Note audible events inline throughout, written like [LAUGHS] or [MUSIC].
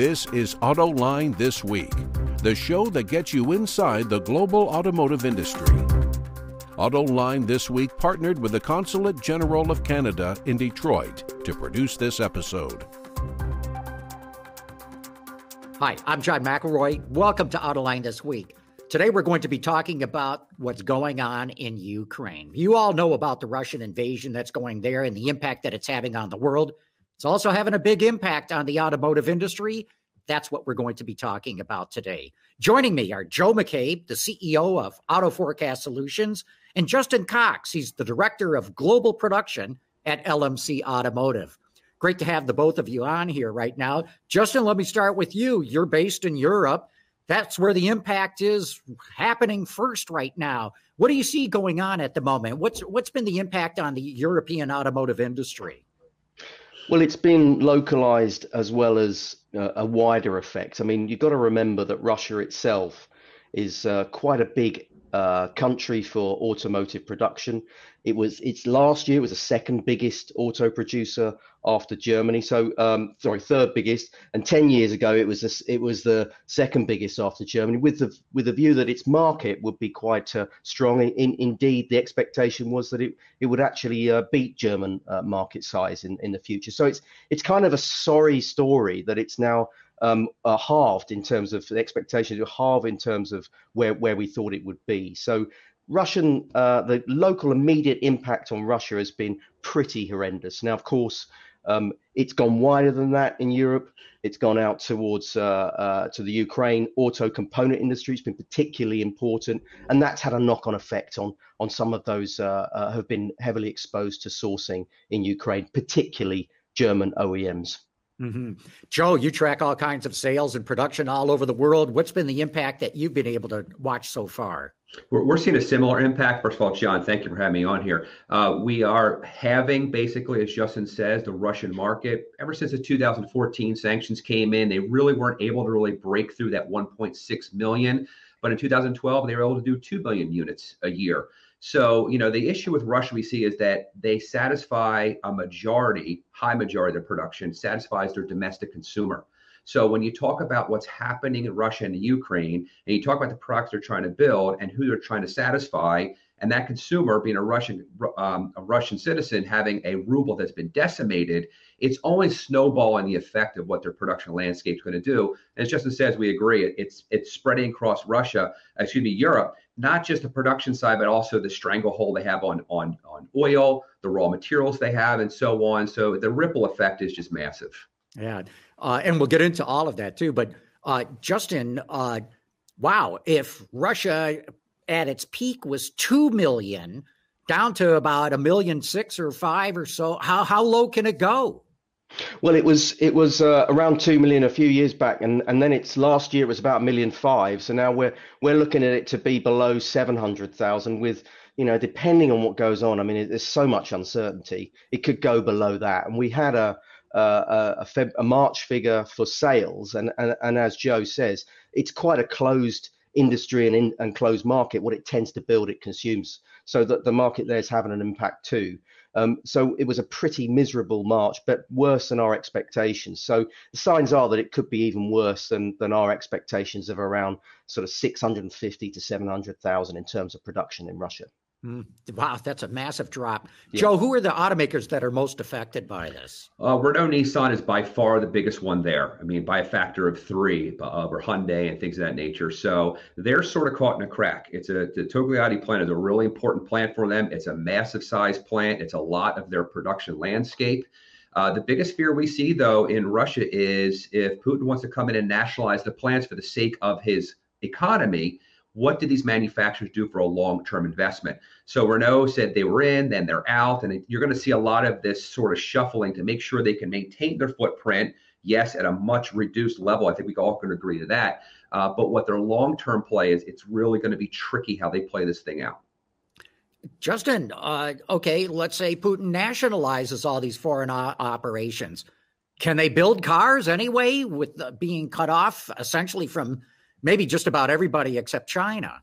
This is AutoLine This Week, the show that gets you inside the global automotive industry. AutoLine This Week partnered with the Consulate General of Canada in Detroit to produce this episode. Hi, I'm John McElroy. Welcome to Autoline This Week. Today, we're going to be talking about what's going on in Ukraine. You all know about the Russian invasion that's going there and the impact that it's having on the world. It's also having a big impact on the automotive industry. That's what we're going to be talking about today. Joining me are Joe McCabe, the CEO of Auto Forecast Solutions, and Justin Cox. He's the director of global production at LMC Automotive. Great to have the both of you on here right now. Justin, let me start with you. You're based in Europe. That's where the impact is happening first right now. What do you see going on at the moment? What's what's been the impact on the European automotive industry? Well, it's been localized as well as uh, a wider effect. I mean, you've got to remember that Russia itself is uh, quite a big uh, country for automotive production. It was its last year it was the second biggest auto producer after Germany. So um, sorry, third biggest. And ten years ago, it was a, it was the second biggest after Germany, with the with the view that its market would be quite uh, strong. In, indeed, the expectation was that it it would actually uh, beat German uh, market size in, in the future. So it's it's kind of a sorry story that it's now um, are halved in terms of the expectations, halved in terms of where, where we thought it would be. So Russian, uh, the local immediate impact on Russia has been pretty horrendous. Now, of course, um, it's gone wider than that in Europe. It's gone out towards uh, uh, to the Ukraine auto component industry. It's been particularly important, and that's had a knock-on effect on on some of those uh, uh have been heavily exposed to sourcing in Ukraine, particularly German OEMs. Mm-hmm. Joe, you track all kinds of sales and production all over the world. What's been the impact that you've been able to watch so far? We're, we're seeing a similar impact. First of all, John, thank you for having me on here. Uh, we are having basically, as Justin says, the Russian market ever since the 2014 sanctions came in. They really weren't able to really break through that 1.6 million, but in 2012 they were able to do 2 billion units a year. So, you know, the issue with Russia we see is that they satisfy a majority, high majority of their production satisfies their domestic consumer. So when you talk about what's happening in Russia and Ukraine, and you talk about the products they're trying to build and who they're trying to satisfy, and that consumer being a Russian um, a Russian citizen having a ruble that's been decimated, it's only snowballing the effect of what their production landscape is going to do. And as Justin says, we agree. It's it's spreading across Russia, excuse me, Europe, not just the production side, but also the stranglehold they have on on on oil, the raw materials they have, and so on. So the ripple effect is just massive. Yeah, uh, and we'll get into all of that too. But uh, Justin, uh, wow, if Russia at its peak was two million, down to about a million six or five or so, how how low can it go? Well, it was it was uh, around two million a few years back, and, and then it's last year it was about a million five. So now we're we're looking at it to be below seven hundred thousand. With you know, depending on what goes on, I mean, there's so much uncertainty. It could go below that, and we had a a, a, Feb, a March figure for sales, and, and and as Joe says, it's quite a closed industry and in, and closed market. What it tends to build, it consumes. So that the market there is having an impact too. Um, so it was a pretty miserable March, but worse than our expectations. So the signs are that it could be even worse than than our expectations of around sort of 650 to 700,000 in terms of production in Russia. Mm, wow, that's a massive drop. Yeah. Joe, who are the automakers that are most affected by this? Uh, Renault Nissan is by far the biggest one there. I mean, by a factor of three, uh, or Hyundai and things of that nature. So they're sort of caught in a crack. It's a the Togliatti plant is a really important plant for them. It's a massive size plant. It's a lot of their production landscape. Uh, the biggest fear we see, though, in Russia is if Putin wants to come in and nationalize the plants for the sake of his economy what do these manufacturers do for a long-term investment? So Renault said they were in, then they're out, and you're going to see a lot of this sort of shuffling to make sure they can maintain their footprint. Yes, at a much reduced level. I think we all can agree to that. Uh, but what their long-term play is, it's really going to be tricky how they play this thing out. Justin, uh, okay, let's say Putin nationalizes all these foreign o- operations. Can they build cars anyway, with uh, being cut off essentially from maybe just about everybody except China.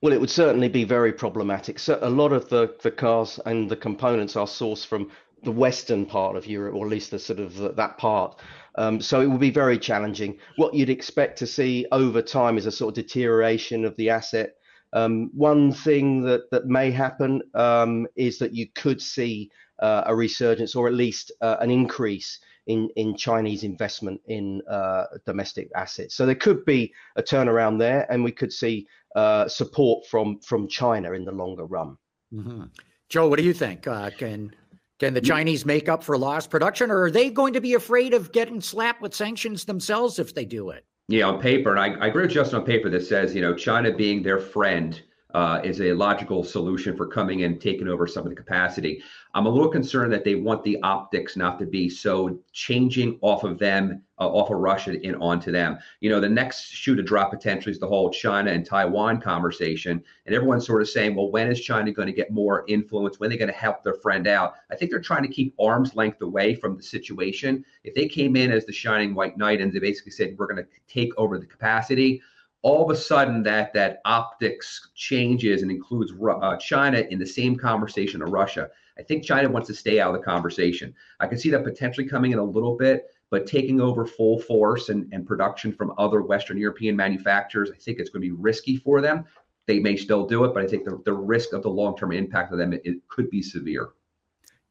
Well, it would certainly be very problematic. So a lot of the, the cars and the components are sourced from the western part of Europe, or at least the sort of the, that part. Um, so it will be very challenging. What you'd expect to see over time is a sort of deterioration of the asset. Um, one thing that that may happen um, is that you could see uh, a resurgence, or at least uh, an increase in in Chinese investment in uh, domestic assets. So there could be a turnaround there, and we could see uh, support from from China in the longer run. Mm-hmm. Joe, what do you think? Uh, can can the Chinese make up for lost production, or are they going to be afraid of getting slapped with sanctions themselves if they do it? Yeah, on paper, and I, I agree with Justin on paper that says, you know, China being their friend uh, is a logical solution for coming in, taking over some of the capacity. I'm a little concerned that they want the optics not to be so changing off of them, uh, off of Russia and onto them. You know, the next shoe to drop potentially is the whole China and Taiwan conversation. And everyone's sort of saying, well, when is China going to get more influence? When are they going to help their friend out? I think they're trying to keep arm's length away from the situation. If they came in as the shining white knight and they basically said, we're going to take over the capacity, all of a sudden that that optics changes and includes uh, China in the same conversation of Russia. I think China wants to stay out of the conversation. I can see that potentially coming in a little bit, but taking over full force and, and production from other Western European manufacturers, I think it's going to be risky for them. They may still do it, but I think the, the risk of the long term impact of them it, it could be severe.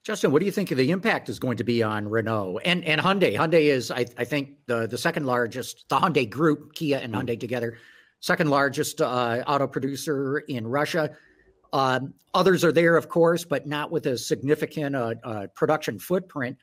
Justin, what do you think the impact is going to be on Renault and, and Hyundai? Hyundai is, I, I think, the, the second largest, the Hyundai group, Kia and Hyundai together, second largest uh, auto producer in Russia. Um, others are there, of course, but not with a significant uh, uh, production footprint.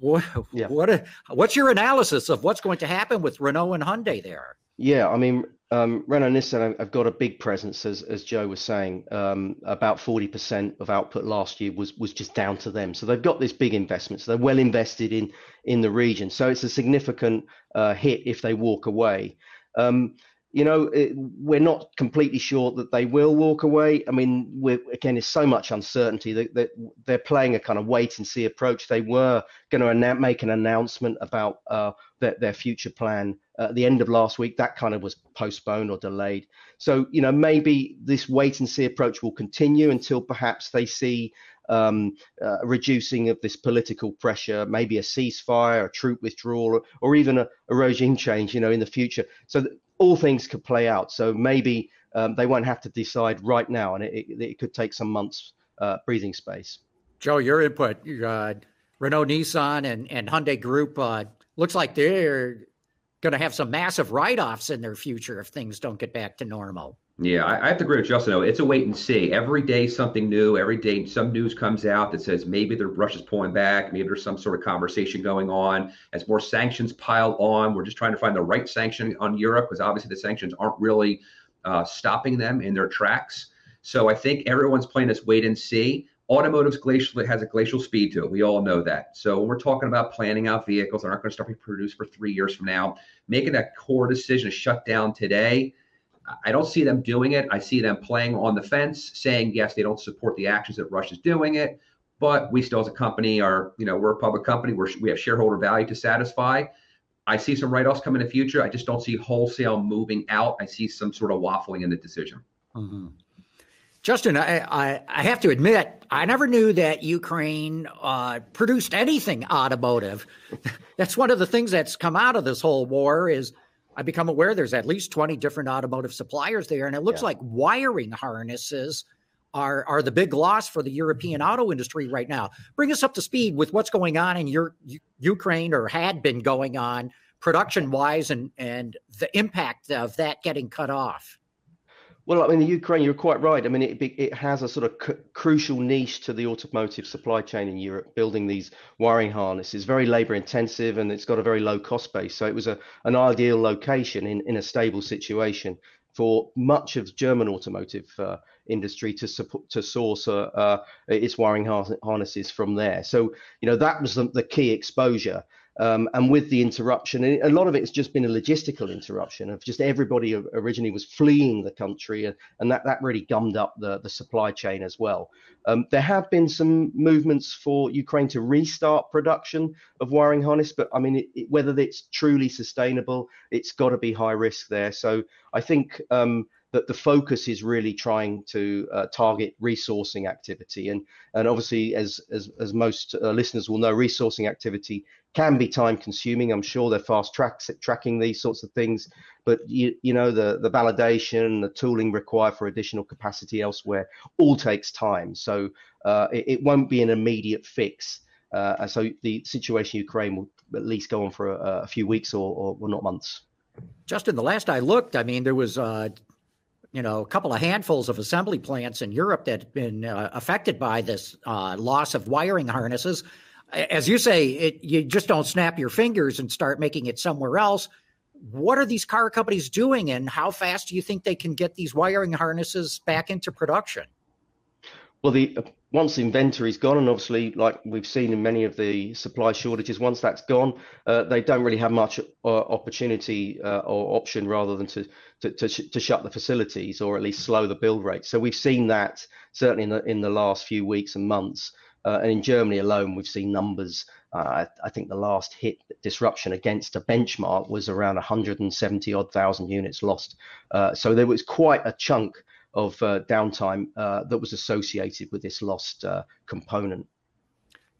What, yeah. what, what's your analysis of what's going to happen with Renault and Hyundai there? Yeah, I mean, um, Renault Nissan have got a big presence, as as Joe was saying. Um, about 40% of output last year was was just down to them. So they've got this big investment. So they're well invested in in the region. So it's a significant uh, hit if they walk away. Um, you know, it, we're not completely sure that they will walk away. I mean, again, there's so much uncertainty that, that, they're playing a kind of wait and see approach. They were going to make an announcement about uh, their, their, future plan at the end of last week. That kind of was postponed or delayed. So, you know, maybe this wait and see approach will continue until perhaps they see um, uh, reducing of this political pressure, maybe a ceasefire, a troop withdrawal, or, or even a, a, regime change, you know, in the future. So all things could play out. So maybe um, they won't have to decide right now, and it, it, it could take some months uh, breathing space. Joe, your input, uh, Renault, Nissan, and, and Hyundai Group uh, looks like they're going to have some massive write-offs in their future if things don't get back to normal. Yeah, I, I have to agree with Justin. It's a wait and see. Every day something new. Every day some news comes out that says maybe the Russia's pulling back. Maybe there's some sort of conversation going on. As more sanctions pile on, we're just trying to find the right sanction on Europe because obviously the sanctions aren't really uh, stopping them in their tracks. So I think everyone's playing this wait and see. Automotive's glacial has a glacial speed to it. We all know that. So when we're talking about planning out vehicles that aren't going to start being produced for three years from now, making that core decision to shut down today I don't see them doing it. I see them playing on the fence, saying yes, they don't support the actions that Russia's doing it, but we still, as a company, are you know we're a public company. We're, we have shareholder value to satisfy. I see some write-offs come in the future. I just don't see wholesale moving out. I see some sort of waffling in the decision. Mm-hmm. Justin, I, I, I, have to admit, I never knew that Ukraine uh, produced anything automotive. [LAUGHS] that's one of the things that's come out of this whole war is I become aware there's at least 20 different automotive suppliers there, and it looks yeah. like wiring harnesses are are the big loss for the European auto industry right now. Bring us up to speed with what's going on in your Ukraine or had been going on production wise and and the impact of that getting cut off. Well, I mean, the Ukraine, you're quite right. I mean, it, it has a sort of c- crucial niche to the automotive supply chain in Europe, building these wiring harnesses, very labor intensive, and it's got a very low cost base. So it was a, an ideal location in, in a stable situation for much of German automotive uh, industry to support to source uh, uh, its wiring harnesses from there. So you know that was the, the key exposure. Um, and with the interruption, a lot of it has just been a logistical interruption of just everybody originally was fleeing the country, and, and that, that really gummed up the, the supply chain as well. Um, there have been some movements for Ukraine to restart production of wiring harness, but I mean, it, it, whether it's truly sustainable, it's got to be high risk there. So I think um, that the focus is really trying to uh, target resourcing activity. And and obviously, as as as most uh, listeners will know, resourcing activity can be time consuming. I'm sure they're fast track, tracking these sorts of things, but you, you know the the validation, the tooling required for additional capacity elsewhere all takes time. So uh, it, it, won't be an immediate fix. Uh, so the situation in Ukraine will at least go on for a, a few weeks or, or not months. Justin, the last I looked, I mean, there was uh, you know a couple of handfuls of assembly plants in Europe that have been uh, affected by this uh, loss of wiring harnesses. As you say, it, you just don't snap your fingers and start making it somewhere else. What are these car companies doing, and how fast do you think they can get these wiring harnesses back into production? Well, the once the inventory's gone, and obviously, like we've seen in many of the supply shortages, once that's gone, uh, they don't really have much uh, opportunity uh, or option rather than to, to to, sh- to shut the facilities or at least slow the build rate. So we've seen that certainly in the in the last few weeks and months. Uh, and in Germany alone, we've seen numbers. Uh, I, I, think the last hit disruption against a benchmark was around 170 odd thousand units lost. Uh, so there was quite a chunk of uh, downtime uh, that was associated with this lost uh, component.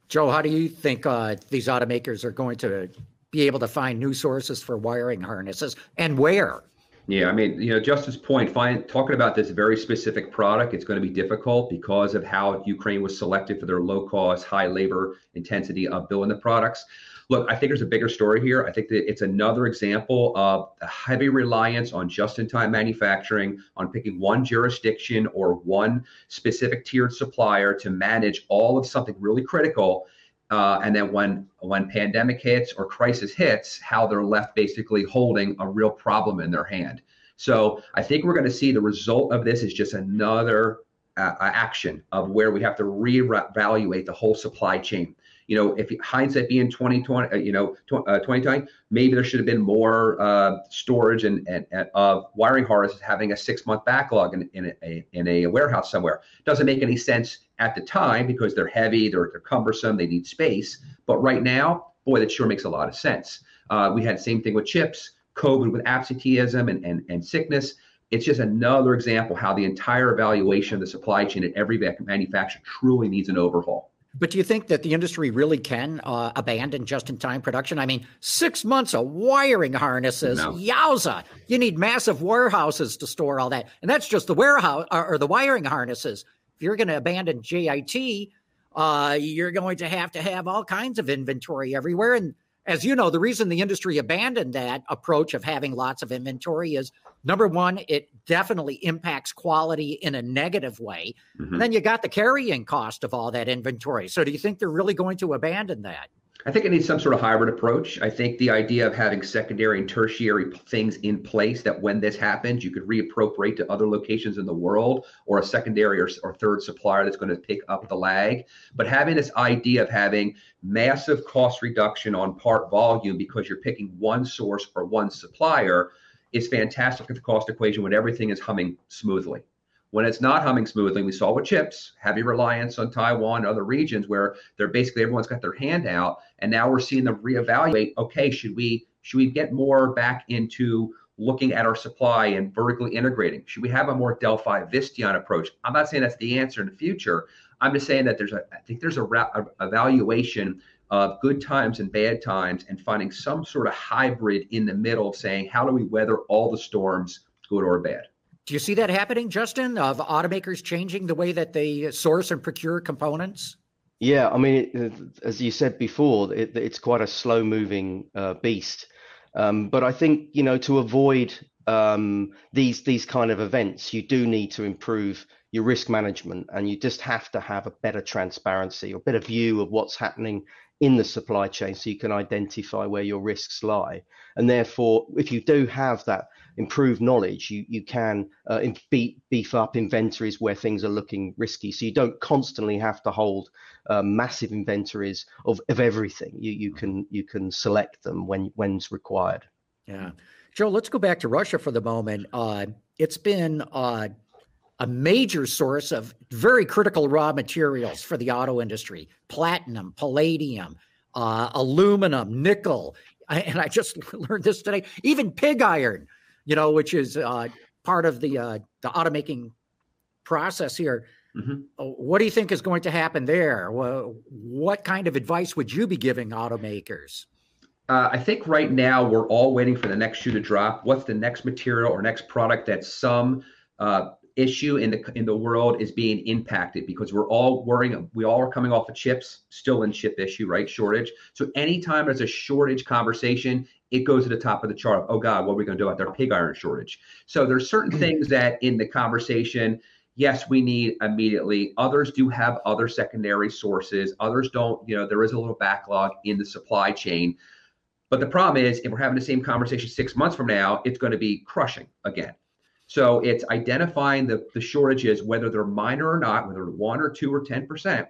Joe, how do you think these automakers are going to be able to find new sources for wiring harnesses and where? Yeah, I mean, you know, Justin's point, talking about this very specific product, it's going to be difficult because of how Ukraine was selected for their low cost, high labor intensity of building the products. Look, I think there's a bigger story here. I think that it's another example of a heavy reliance on just in time manufacturing, on picking one jurisdiction or one specific tiered supplier to manage all of something really critical. Uh, and then when when pandemic hits or crisis hits, how they're left basically holding a real problem in their hand. So I think we're going to see the result of this is just another uh, action of where we have to reevaluate the whole supply chain you know, if hindsight being 2020, uh, you know, uh, 2020, maybe there should have been more uh, storage and, and, and of wiring harnesses having a six month backlog in, in, a, in a warehouse somewhere. Doesn't make any sense at the time because they're heavy, they're, they're cumbersome, they need space. But right now, boy, that sure makes a lot of sense. Uh, we had the same thing with chips, COVID with absenteeism and, and, and sickness it's just another example how the entire evaluation of the supply chain at every manufacturer truly needs an overhaul. But do you think that the industry really can uh, abandon just-in-time production? I mean, six months of wiring harnesses, no. yowza! You need massive warehouses to store all that, and that's just the warehouse or, the wiring harnesses. If you're going to abandon JIT, uh, you're going to have to have all kinds of inventory everywhere, and as you know, the reason the industry abandoned that approach of having lots of inventory is number one, it definitely impacts quality in a negative way. Mm-hmm. And then you got the carrying cost of all that inventory. So do you think they're really going to abandon that? I think it needs some sort of hybrid approach. I think the idea of having secondary and tertiary things in place that when this happens, you could reappropriate to other locations in the world or a secondary or, or third supplier that's going to pick up the lag. But having this idea of having massive cost reduction on part volume because you're picking one source or one supplier is fantastic at the cost equation when everything is humming smoothly. When it's not humming smoothly, we saw with chips, heavy reliance on Taiwan other regions where they're basically everyone's got their hand out. And now we're seeing them reevaluate, okay, should we should we get more back into looking at our supply and vertically integrating? Should we have a more Delphi Visteon approach? I'm not saying that's the answer in the future. I'm just saying that there's a I think there's a, a evaluation of good times and bad times and finding some sort of hybrid in the middle of saying how do we weather all the storms, good or bad. Do you see that happening, Justin, of automakers changing the way that they source and procure components? Yeah, I mean, it, as you said before, it, it's quite a slow moving uh, beast. Um, but I think, you know, to avoid um, these these kind of events, you do need to improve your risk management and you just have to have a better transparency or better view of what's happening in the supply chain so you can identify where your risks lie. And therefore, if you do have that improved knowledge, you, you can uh, beef, beef up inventories where things are looking risky. So you don't constantly have to hold uh, massive inventories of, of everything. You, you can you can select them when when's required. Yeah. Joe, let's go back to Russia for the moment. Uh, it's been uh, a major source of very critical raw materials for the auto industry platinum, palladium, uh, aluminum, nickel. And I just [LAUGHS] learned this today, even pig iron, you know, which is uh, part of the uh, the automaking process here. Mm-hmm. Uh, what do you think is going to happen there? Well, what kind of advice would you be giving automakers? Uh, I think right now we're all waiting for the next shoe to drop. What's the next material or next product that some uh, issue in the in the world is being impacted because we're all worrying. We all are coming off of chips, still in chip issue, right? Shortage. So anytime there's a shortage conversation, it goes to the top of the chart. Oh God, what are we going to do about their pig iron shortage? So there's certain mm-hmm. things that in the conversation yes, we need immediately. Others do have other secondary sources. Others don't, you know, there is a little backlog in the supply chain. But the problem is, if we're having the same conversation six months from now, it's going to be crushing again. So it's identifying the, the shortages, whether they're minor or not, whether one or two or 10%,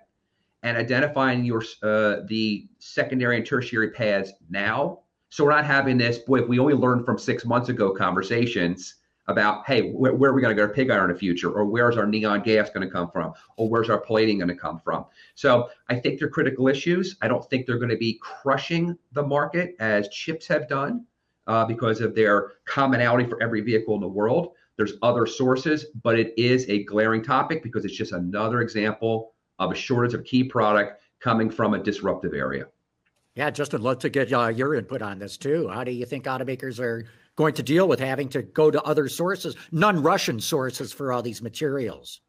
and identifying your uh, the secondary and tertiary paths now. So we're not having this, boy, if we only learned from six months ago conversations about, hey, where, where are we going to go to pig iron in the future? Or where's our neon gas going to come from? Or where's our plating going to come from? So I think they're critical issues. I don't think they're going to be crushing the market as chips have done uh, because of their commonality for every vehicle in the world. There's other sources, but it is a glaring topic because it's just another example of a shortage of key product coming from a disruptive area. Yeah, Justin, love to get uh, your input on this too. How do you think automakers are going to deal with having to go to other sources, non-Russian sources for all these materials?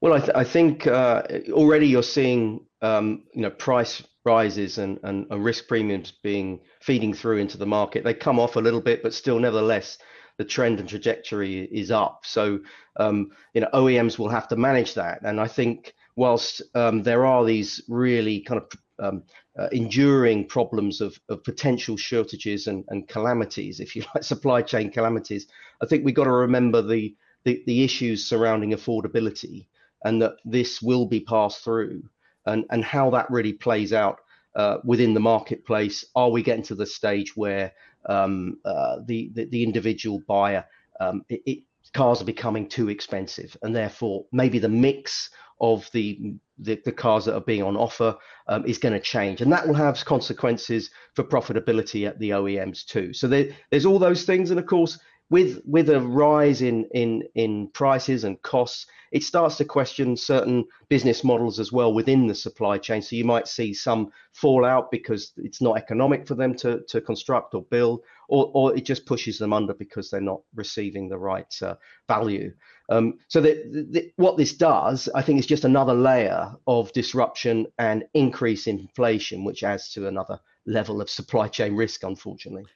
Well, I, th- I think uh, already you're seeing um, you know price rises and, and, and, risk premiums being feeding through into the market. They come off a little bit, but still, nevertheless, the trend and trajectory is up. So um, you know OEMs will have to manage that, and I think whilst um, there are these really kind of um, uh, enduring problems of, of potential shortages and, and calamities, if you [LAUGHS] like, supply chain calamities. I think we've got to remember the, the, the issues surrounding affordability and that this will be passed through and, and how that really plays out uh, within the marketplace. Are we getting to the stage where um, uh, the, the, the individual buyer um, it, it, cars are becoming too expensive and therefore maybe the mix of the the, the cars that are being on offer um, is going to change, and that will have consequences for profitability at the OEMs too. So there, there's all those things, and of course, with with a rise in in in prices and costs, it starts to question certain business models as well within the supply chain. So you might see some fallout because it's not economic for them to to construct or build, or or it just pushes them under because they're not receiving the right uh, value. Um, so the, the, what this does, I think, is just another layer of disruption and increase in inflation, which adds to another level of supply chain risk, unfortunately.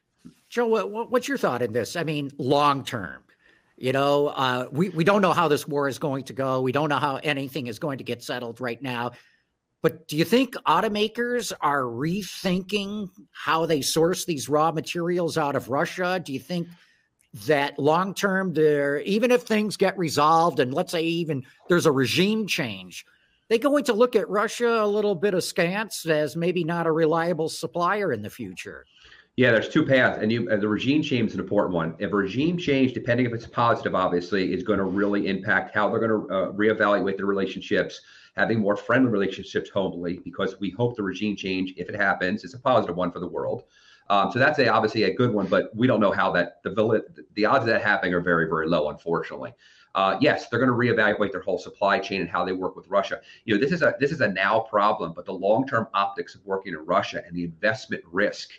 Joe, what, what's your thought in this? I mean, long term, you know, uh, we, we don't know how this war is going to go. We don't know how anything is going to get settled right now. But do you think automakers are rethinking how they source these raw materials out of Russia? Do you think that long term there even if things get resolved and let's say even there's a regime change they going to look at russia a little bit askance as maybe not a reliable supplier in the future yeah there's two paths and you uh, the regime change is an important one if regime change depending if it's positive obviously is going to really impact how they're going to uh, reevaluate their relationships having more friendly relationships hopefully because we hope the regime change if it happens is a positive one for the world um, so that's a, obviously a good one, but we don't know how that the the odds of that happening are very very low, unfortunately. Uh, yes, they're going to reevaluate their whole supply chain and how they work with Russia. You know, this is a this is a now problem, but the long term optics of working in Russia and the investment risk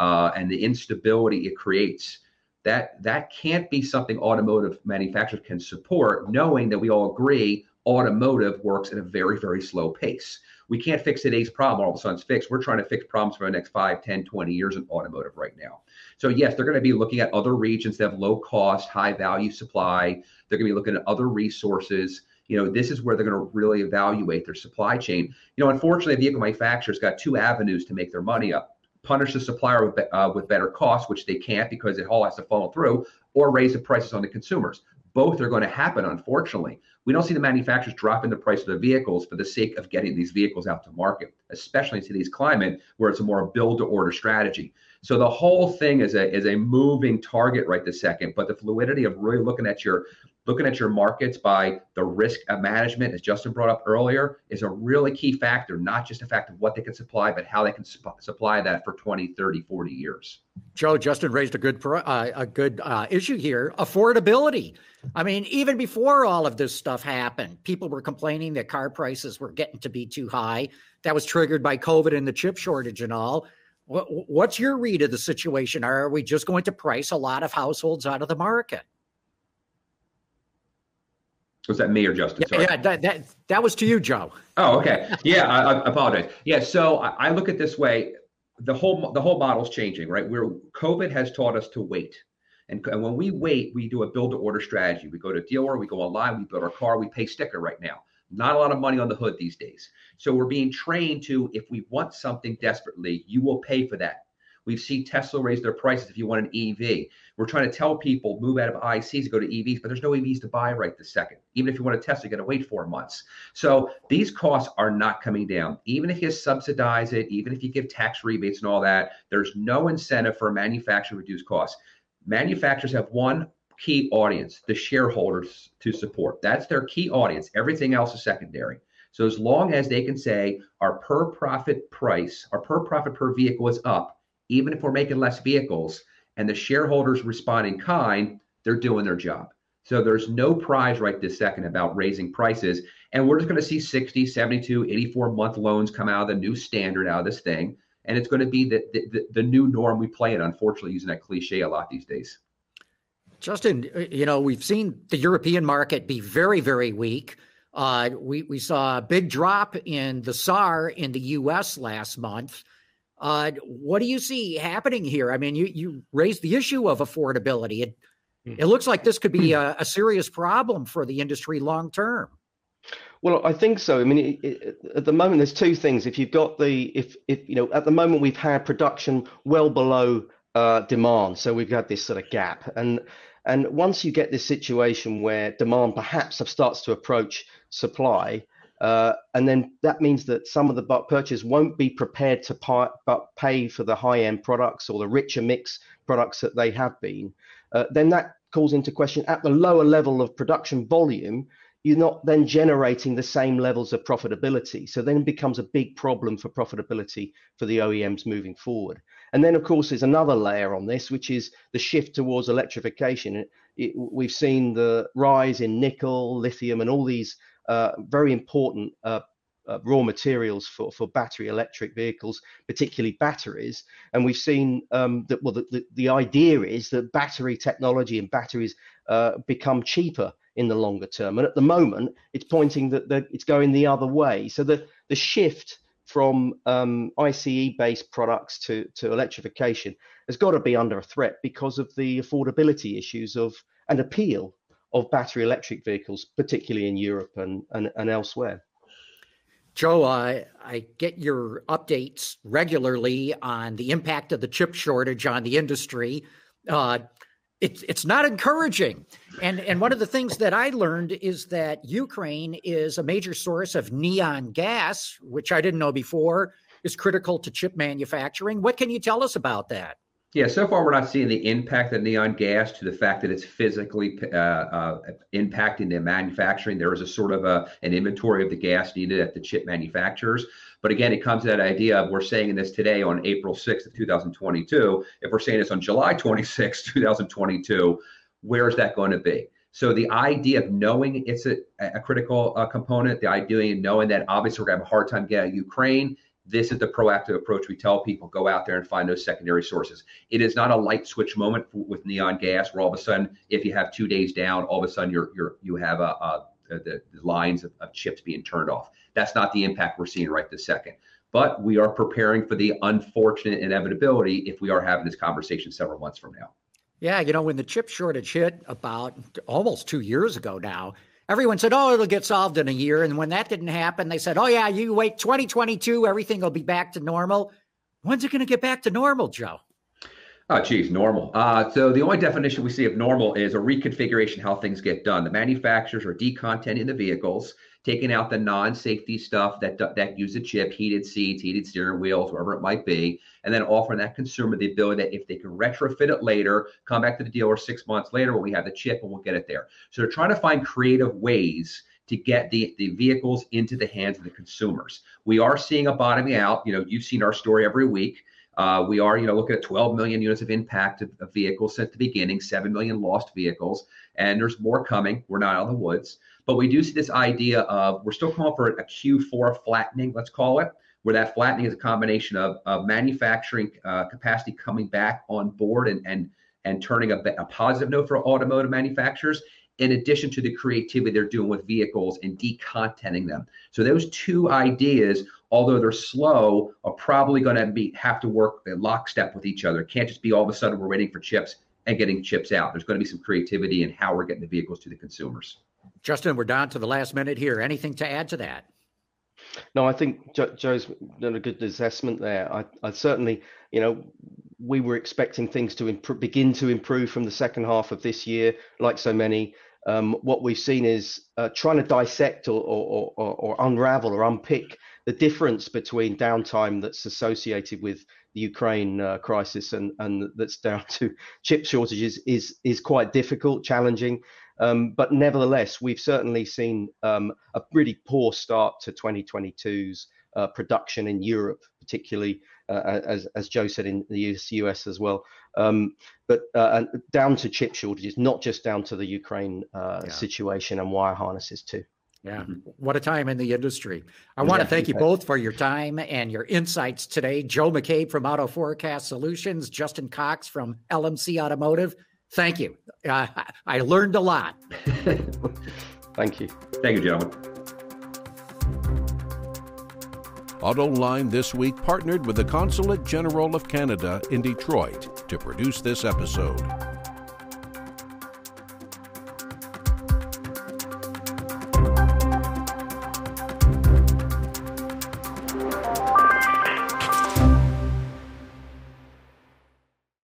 uh, and the instability it creates that that can't be something automotive manufacturers can support, knowing that we all agree automotive works at a very very slow pace. We can't fix today's problem all of a sudden it's fixed. We're trying to fix problems for the next 5 10 20 years in automotive right now. So yes they're going to be looking at other regions that have low cost high value supply. They're going to be looking at other resources. You know this is where they're going to really evaluate their supply chain. You know unfortunately vehicle manufacturers got two avenues to make their money up punish the supplier with, uh, with better costs which they can't because it all has to follow through or raise the prices on the consumers both are going to happen unfortunately We don't see the manufacturers dropping the price of the vehicles for the sake of getting these vehicles out to market, especially in today's climate where it's a more build to order strategy. So the whole thing is a is a moving target right this second. But the fluidity of really looking at your looking at your markets by the risk of management, as Justin brought up earlier, is a really key factor, not just a fact of what they can supply, but how they can sup- supply that for 20, 30, 40 years. Joe, Justin raised a good uh, a good uh, issue here: affordability. I mean, even before all of this stuff happened, people were complaining that car prices were getting to be too high. That was triggered by COVID and the chip shortage and all. What's your read of the situation? Are we just going to price a lot of households out of the market? Was that me or Justin? Sorry. Yeah, that, that, that was to you, Joe. Oh, okay. Yeah, I, I apologize. Yeah, so I, I, look at this way: the whole the whole model's changing, right? Where COVID has taught us to wait, and, and when we wait, we do a build to order strategy. We go to dealer, we go online, we build our car, we pay sticker right now. Not a lot of money on the hood these days. So we're being trained to, if we want something desperately, you will pay for that. We've seen Tesla raise their prices if you want an EV. We're trying to tell people move out of ICs go to EVs, but there's no EVs to buy right this second. Even if you want a Tesla, you got to wait four months. So these costs are not coming down. Even if you subsidize it, even if you give tax rebates and all that, there's no incentive for a manufacturer to reduce costs. Manufacturers have one key audience, the shareholders to support. That's their key audience. Everything else is secondary. So as long as they can say our per profit price, our per profit per vehicle is up, even if we're making less vehicles, and the shareholders respond in kind, they're doing their job. So there's no prize right this second about raising prices. And we're just going to see 60, 72, 84 month loans come out of the new standard out of this thing. And it's going to be the, the, the new norm we play in, unfortunately, using that cliche a lot these days. Justin, uh, you know, we've seen the European market be very, very weak. Uh, we, we saw a big drop in the SAAR in the US last month. Uh, what do you see happening here? I mean, you, you raised the issue of affordability. It, hmm. it looks like this could be [CLEARS THROAT] a, a serious problem for the industry long term. Well, I think so. I mean, it, it, at the moment, there's two things. If you've got the, if, if you know, at the moment we've had production well below uh, demand, so we've got this sort of gap, and and once you get this situation where demand perhaps starts to approach supply, uh, and then that means that some of the purchasers won't be prepared to pay, pay for the high-end products or the richer mix products that they have been. Uh, then that calls into question at the lower level of production volume, you're not then generating the same levels of profitability. So then it becomes a big problem for profitability for the OEMs moving forward. And then, of course, there's another layer on this, which is the shift towards electrification. It, it, we've seen the rise in nickel, lithium, and all these uh, very important uh, uh, raw materials for, for battery electric vehicles, particularly batteries. And we've seen um, that, well, the, the, the, idea is that battery technology and batteries uh, become cheaper in the longer term. And at the moment, it's pointing that, that it's going the other way. So the, the shift from um, ICE based products to, to electrification has got to be under a threat because of the affordability issues of and appeal of battery electric vehicles, particularly in Europe and, and, and elsewhere. Joe, I, I get your updates regularly on the impact of the chip shortage on the industry. Uh, it's it's not encouraging. And and one of the things that I learned is that Ukraine is a major source of neon gas, which I didn't know before is critical to chip manufacturing. What can you tell us about that? Yeah, so far we're not seeing the impact of neon gas to the fact that it's physically uh, uh, impacting the manufacturing. There is a sort of a, an inventory of the gas needed at the chip manufacturers. But again, it comes to that idea of we're saying this today on April 6th of 2022. If we're saying this on July 26th, 2022, where is that going to be? So the idea of knowing it's a, a critical uh, component, the idea of knowing that obviously we're going to have a hard time getting Ukraine, this is the proactive approach we tell people go out there and find those secondary sources. It is not a light switch moment with neon gas where all of a sudden, if you have two days down, all of a sudden you're, you're you have a, a the, the, lines of, of chips being turned off. That's not the impact we're seeing right this second. But we are preparing for the unfortunate inevitability if we are having this conversation several months from now. Yeah, you know, when the chip shortage hit about almost two years ago now, everyone said, oh, it'll get solved in a year. And when that didn't happen, they said, oh, yeah, you wait 2022, everything will be back to normal. When's it going to get back to normal, Joe? Oh, geez, normal. Uh, so the only definition we see of normal is a reconfiguration how things get done. The manufacturers are decontenting the vehicles, taking out the non-safety stuff that that use a chip, heated seats, heated steering wheels, wherever it might be, and then offering that consumer the ability that if they can retrofit it later, come back to the dealer six months later when we have the chip and we'll get it there. So they're trying to find creative ways to get the, the vehicles into the hands of the consumers. We are seeing a bottoming out. You know, you've seen our story every week. Uh, we are, you know, looking at 12 million units of impact of, of, vehicles since the beginning, 7 million lost vehicles, and there's more coming. We're not out of the woods, but we do see this idea of we're still calling for a Q4 flattening, let's call it, where that flattening is a combination of, of manufacturing uh, capacity coming back on board and and and turning a, a positive note for automotive manufacturers in addition to the creativity they're doing with vehicles and decontenting them. So those two ideas, although they're slow, are probably going to be have to work in lockstep with each other. It can't just be all of a sudden we're waiting for chips and getting chips out. There's going to be some creativity in how we're getting the vehicles to the consumers. Justin, we're down to the last minute here. Anything to add to that? No, I think Joe's done a good assessment there. I, I certainly, you know, we were expecting things to imp- begin to improve from the second half of this year, like so many um, what we've seen is uh, trying to dissect or, or, or, or, unravel or unpick the difference between downtime that's associated with the Ukraine uh, crisis and, and that's down to [LAUGHS] chip shortages is is quite difficult, challenging. Um, but nevertheless, we've certainly seen um, a pretty poor start to 2022's uh, production in Europe, particularly uh, as as Joe said in the US, US as well. Um, but uh, down to chip shortages, not just down to the Ukraine uh, yeah. situation and wire harnesses too. Yeah, what a time in the industry. I want to thank you both for your time and your insights today. Joe McCabe from Auto Forecast Solutions, Justin Cox from LMC Automotive. Thank you. Uh, I learned a lot. [LAUGHS] thank you. Thank you, gentlemen. AutoLine This Week partnered with the Consulate General of Canada in Detroit to produce this episode.